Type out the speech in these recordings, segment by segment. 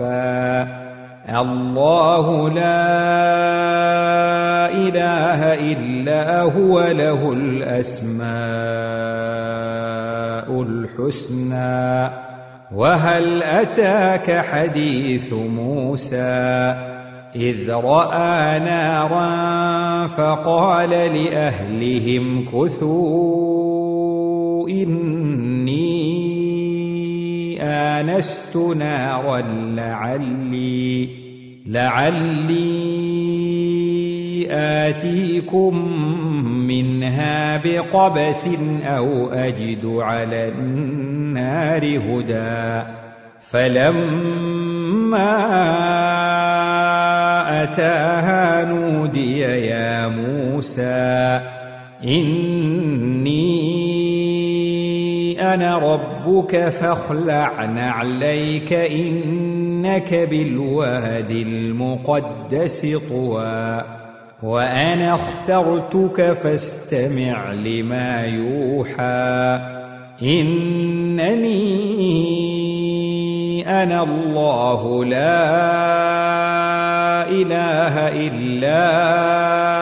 واخفى الله لا إله إلا هو له الأسماء الحسنى. وهل أتاك حديث موسى؟ إذ رأى نارا فقال لأهلهم كثوا. انست نارا لعلي لعلي آتيكم منها بقبس أو أجد على النار هدى. فلما أتاها نودي يا موسى أنا ربك فاخلع نعليك إنك بالواد المقدس طوى. وأنا اخترتك فاستمع لما يوحى. إنني أنا الله لا إله إلا أنا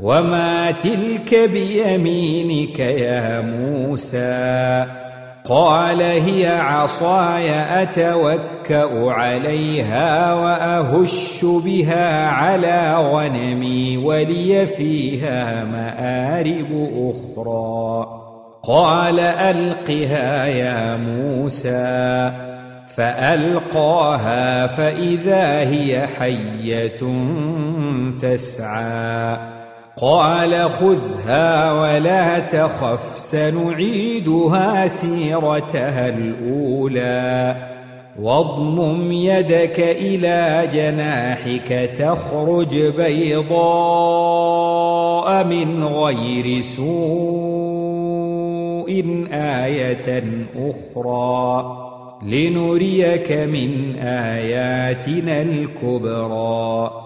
وما تلك بيمينك يا موسى؟ قال هي عصاي أتوكأ عليها وأهش بها على غنمي ولي فيها مآرب أخرى. قال ألقها يا موسى. فألقاها فإذا هي حية تسعى. قال خذها ولا تخف سنعيدها سيرتها الأولى. واضمم يدك إلى جناحك تخرج بيضاء من غير سوء آية أخرى. لنريك من آياتنا الكبرى.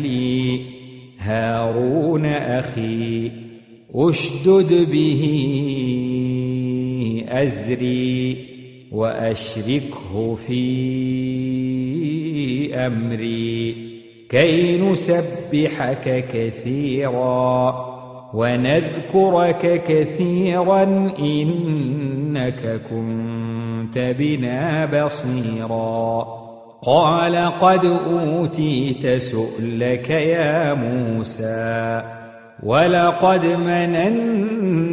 هارون أخي أشدد به أزري وأشركه في أمري. كي نسبحك كثيرا ونذكرك كثيرا إنك كنت بنا بصيرا. قال قد أوتيت سؤلك يا موسى ولقد مننا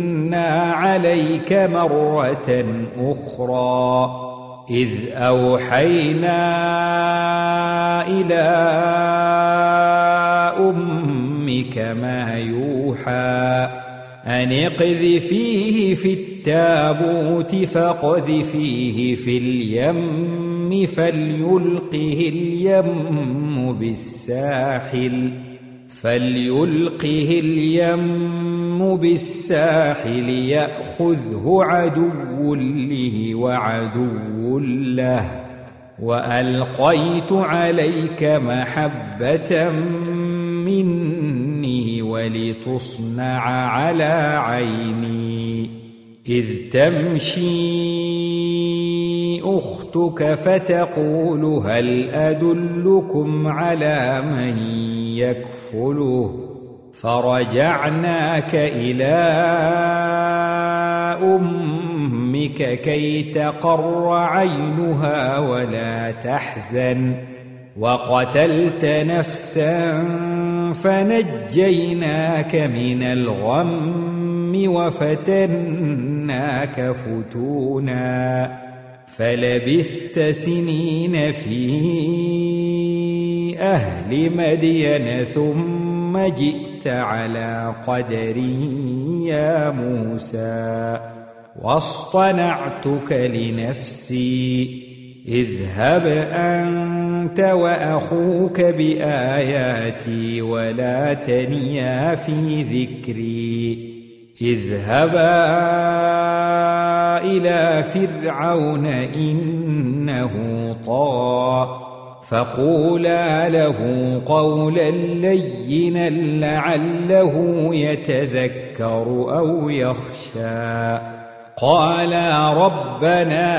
عليك مرة أخرى إذ أوحينا إلى ام علمك ما يوحى أن اقذفيه في التابوت فاقذفيه في اليم فليلقه اليم بالساحل فليلقه اليم بالساحل يأخذه عدو لي وعدو له. وألقيت عليك محبة مني ولتصنع على عيني إذ تمشي أختك فتقول هل أدلكم على من يكفله؟ فرجعناك إلى أمك كي تقر عينها ولا تحزن. وقتلت نفسا فنجيناك من الغم وفتناك فتونا. فلبثت سنين في أهل مدين ثم جئت على قدر يا موسى واصطنعتك لنفسي اذهب أنت وأخوك بآياتي ولا تنيا في ذكري. اذهبا إلى فرعون إنه طغى فقولا له قولا لينا لعله يتذكر أو يخشى قالا ربنا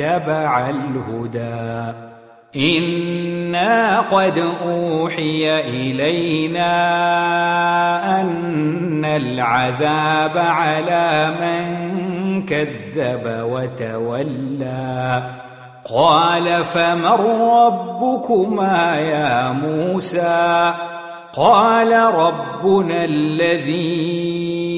الهدى إنا قد أوحي إلينا أن العذاب على من كذب وتولى. قال فمن ربكما يا موسى؟ قال ربنا الذي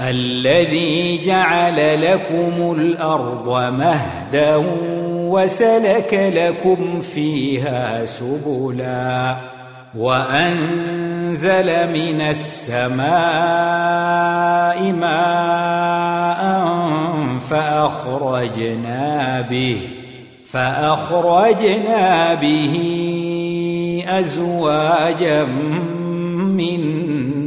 الذي جعل لكم الأرض مهدا وسلك لكم فيها سبلا وأنزل من السماء ماء فأخرجنا به فأخرجنا به أزواجا من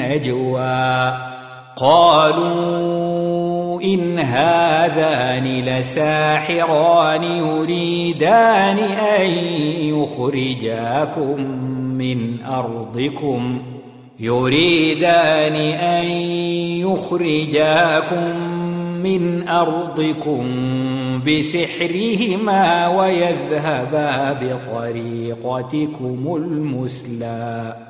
النجوى قالوا إن هذان لساحران يريدان أن يخرجاكم من أرضكم. يريدان أن يخرجاكم من أرضكم بسحرهما ويذهبا بطريقتكم المثلى.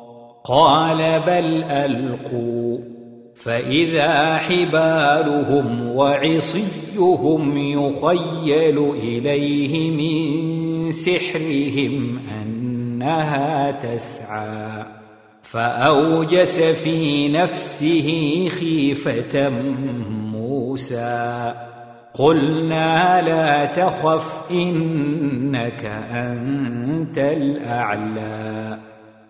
قال بل ألقوا فإذا حبالهم وعصيهم يخيل إليه من سحرهم أنها تسعى فأوجس في نفسه خيفة موسى قلنا لا تخف إنك أنت الأعلى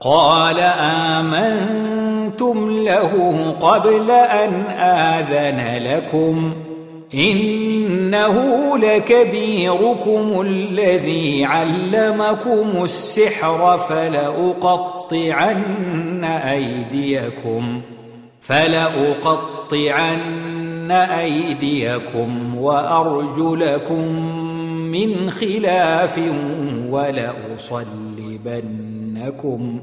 قال آمنتم له قبل أن آذن لكم إنه لكبيركم الذي علمكم السحر فلأقطعن أيديكم فلأقطعن أيديكم وأرجلكم من خلاف ولأصلبنكم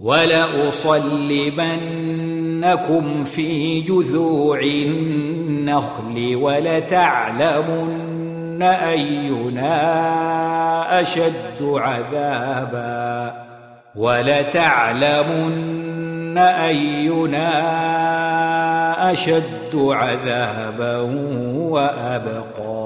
ولأصلبنكم في جذوع النخل ولتعلمن أينا أشد عذابا ولتعلمن أينا أشد عذابا وأبقى.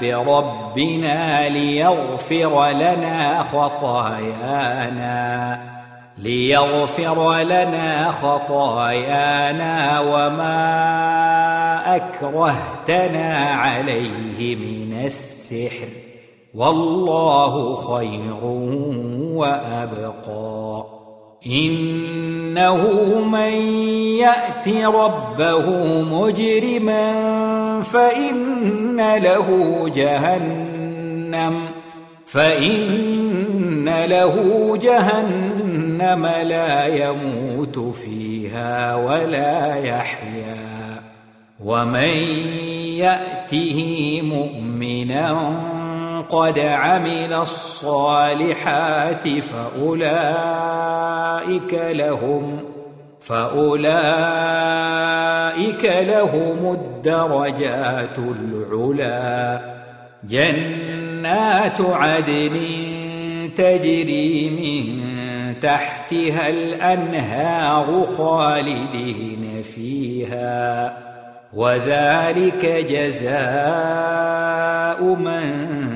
بربنا ليغفر لنا خطايانا ليغفر لنا خطايانا وما اكرهتنا عليه من السحر والله خير وابقى. إنه من يأت ربه مجرما فإن له جهنم فإن له جهنم لا يموت فيها ولا يحيا. ومن يأته مؤمنا قد عمل الصالحات فأولئك لهم فأولئك لهم الدرجات العلى جنات عدن تجري من تحتها الأنهار خالدين فيها. وذلك جزاء من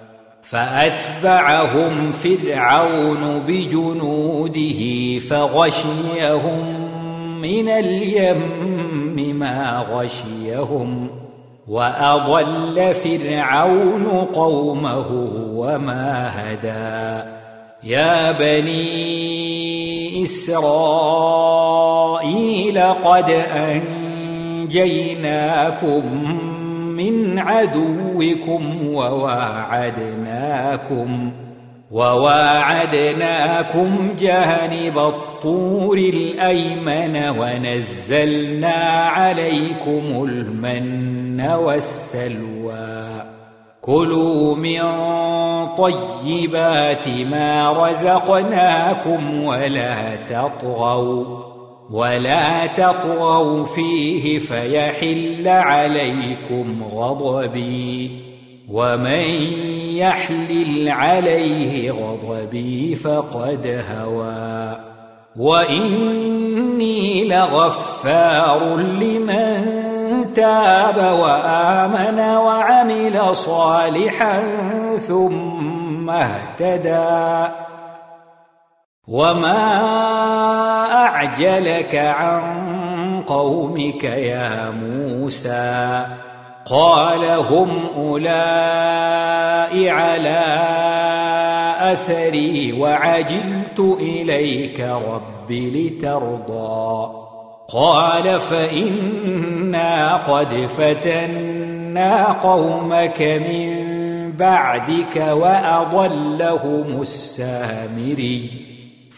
فأتبعهم فرعون بجنوده فغشيهم من اليم ما غشيهم وأضل فرعون قومه وما هدى. يا بني إسرائيل قد أنجيناكم من عدوكم وواعدناكم وواعدناكم جانب الطور الأيمن ونزلنا عليكم المن والسلوى. كلوا من طيبات ما رزقناكم ولا تطغوا. ولا تطغوا فيه فيحل عليكم غضبي. ومن يحلل عليه غضبي فقد هوى. وإني لغفار لمن تاب وآمن وعمل صالحا ثم اهتدى. وما أعجلك عن قومك يا موسى قال هم أولئك على أثري وعجلت إليك رب لترضى قال فإنا قد فتنا قومك من بعدك وأضلهم السامري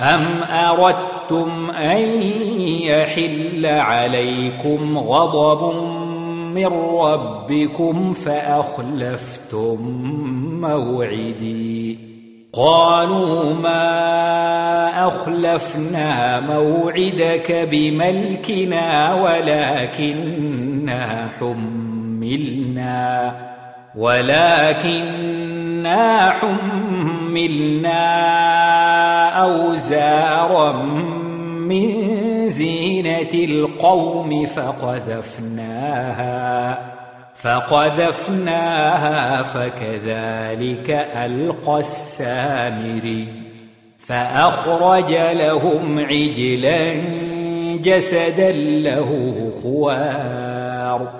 أم أردتم أن يحل عليكم غضب من ربكم فأخلفتم موعدي قالوا ما أخلفنا موعدك بملكنا ولكننا حملنا ولكننا حملنا أوزارا من زينة القوم فقذفناها فقذفناها فكذلك ألقى السامري فأخرج لهم عجلا جسدا له خوار.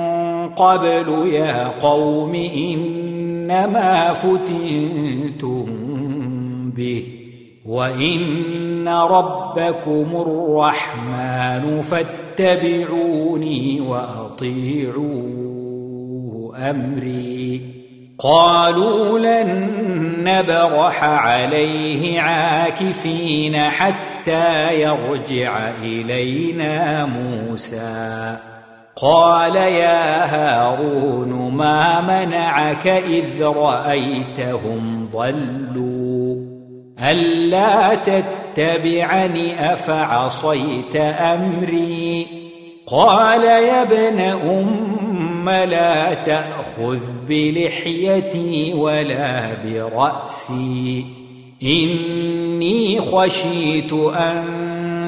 قبل يا قوم إنما فتنتم به وإن ربكم الرحمن فاتبعوني وأطيعوا أمري. قالوا لن نبرح عليه عاكفين حتى يرجع إلينا موسى. قال يا هارون ما منعك إذ رأيتهم ضلوا؟ ألا تتبعني أفعصيت أمري؟ قال يا ابن أم لا تأخذ بلحيتي ولا برأسي إني خشيت أن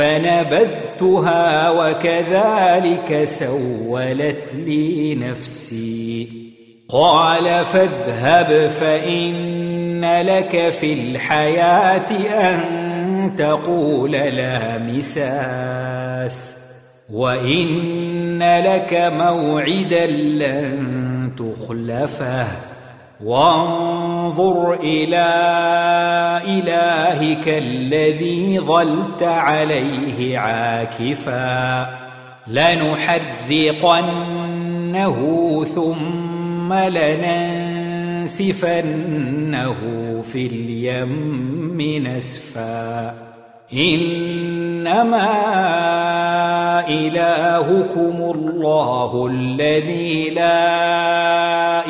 فنبذتها وكذلك سولت لي نفسي. قال فاذهب فإن لك في الحياة أن تقول لا مساس. وإن لك موعدا لن تخلفه. وانظر إلى إلهك الذي ظلت عليه عاكفا لنحرقنه ثم لننسفنه في اليم نسفا إنما إلهكم الله الذي لا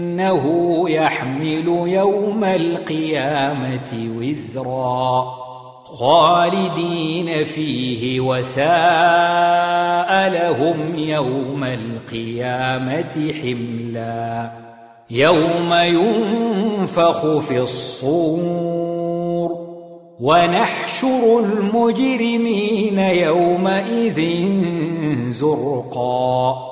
فإنه يحمل يوم القيامة وزرا خالدين فيه وساء لهم يوم القيامة حملا يوم ينفخ في الصور ونحشر المجرمين يومئذ زرقا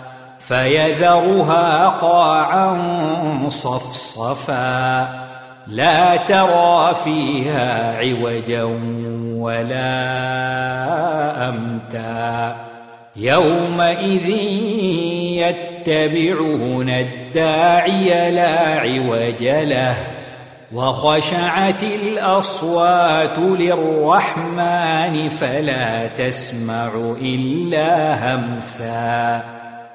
فيذرها قاعا صفصفا لا ترى فيها عوجا ولا أمتا. يومئذ يتبعون الداعي لا عوج له وخشعت الأصوات للرحمن فلا تسمع إلا همسا.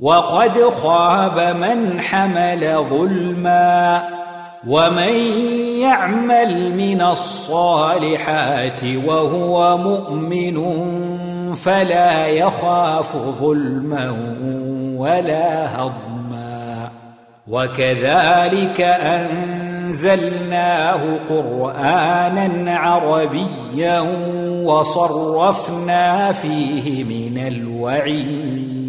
وقد خاب من حمل ظلما ومن يعمل من الصالحات وهو مؤمن فلا يخاف ظلما ولا هضما. وكذلك أنزلناه قرآنا عربيا وصرفنا فيه من الوعيد.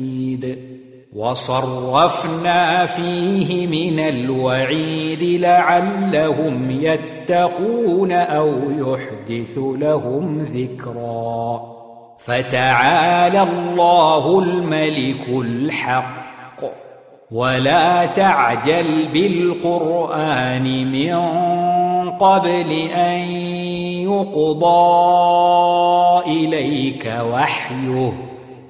وصرفنا فيه من الوعيد لعلهم يتقون أو يحدث لهم ذكرا. فتعالى الله الملك الحق. ولا تعجل بالقرآن من قبل أن يقضى إليك وحيه.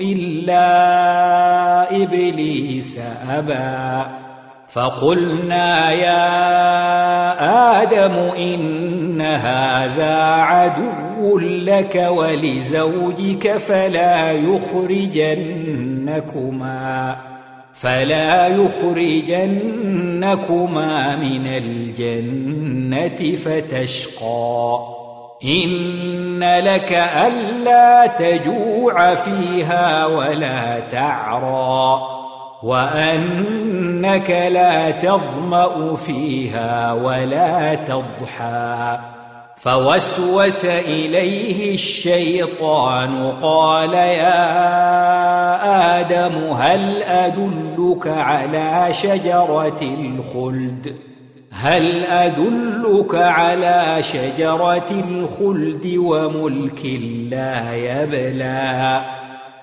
إلا إبليس أبى. فقلنا يا آدم إن هذا عدو لك ولزوجك فلا يخرجنكما فلا يخرجنكما من الجنة فتشقى. إن لك ألا تجوع فيها ولا تعرى وأنك لا تظمأ فيها ولا تضحى فوسوس إليه الشيطان قال يا آدم هل أدلك على شجرة الخلد هل أدلك على شجرة الخلد وملك لا يبلى؟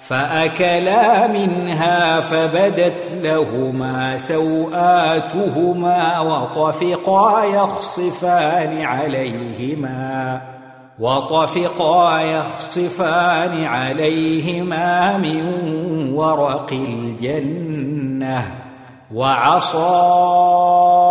فأكلا منها فبدت لهما سوآتهما وطفقا يخصفان عليهما وطفقا يخصفان عليهما من ورق الجنة وعصى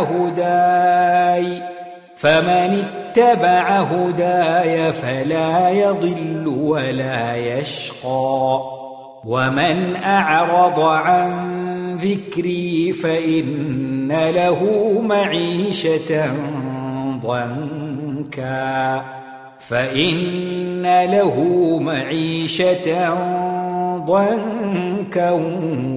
هداي فمن اتبع هداي فلا يضل ولا يشقى. ومن أعرض عن ذكري فإن له معيشة ضنكا. فإن له معيشة ضنكا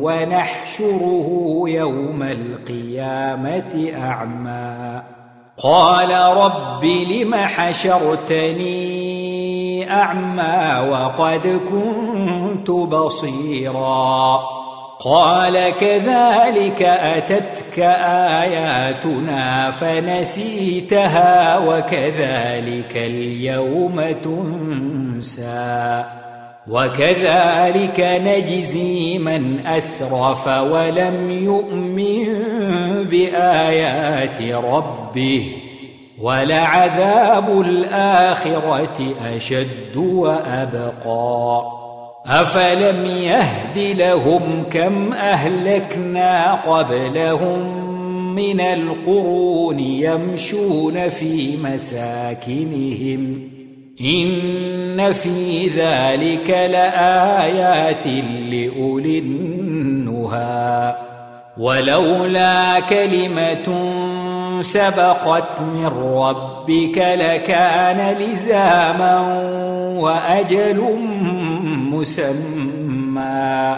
ونحشره يوم القيامة أعمى. قال رب لم حشرتني أعمى وقد كنت بصيرا. قال كذلك أتتك آياتنا فنسيتها وكذلك اليوم تنسى. وكذلك نجزي من أسرف ولم يؤمن بآيات ربه ولعذاب الآخرة أشد وأبقى. أفلم يهد لهم كم أهلكنا قبلهم من القرون يمشون في مساكنهم إن في ذلك لآيات لأولي النهى ولولا كلمة سبقت من ربك لكان لزاما وأجل مسمى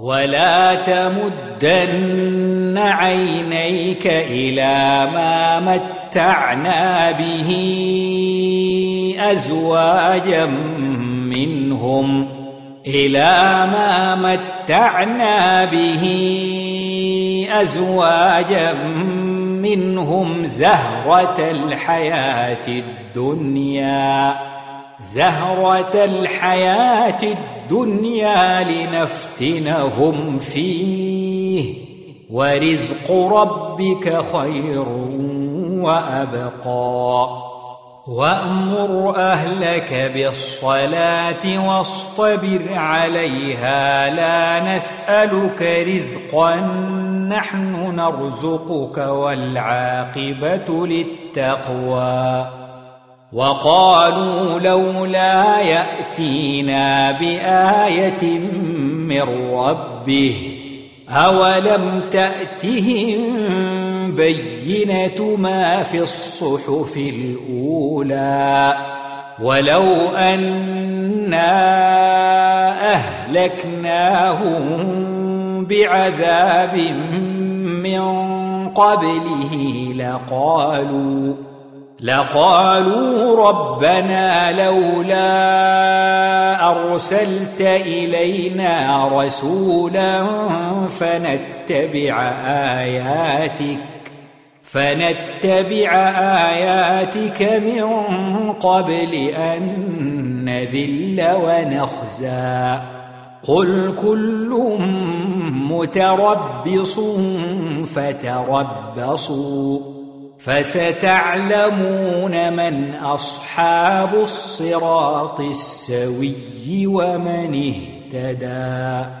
ولا تمدن عينيك إلى ما متعنا به أزواجا منهم إلى ما متعنا به أزواجا منهم زهرة الحياة الدنيا. زهرة الحياة الدنيا لنفتنهم فيه. ورزق ربك خير وأبقى. وأمر أهلك بالصلاة واصطبر عليها. لا نسألك رزقا نحن نرزقك والعاقبة للتقوى. وقالوا لولا يأتينا بآية من ربه أولم تأتهم بينة ما في الصحف الأولى ولو أنا أهلكناهم بعذاب من قبله لقالوا لقالوا ربنا لولا أرسلت إلينا رسولا فنتبع آياتك فنتبع آياتك من قبل أن نذل ونخزى. قل كل متربص فتربصوا. فستعلمون من أصحاب الصراط السوي ومن اهتدي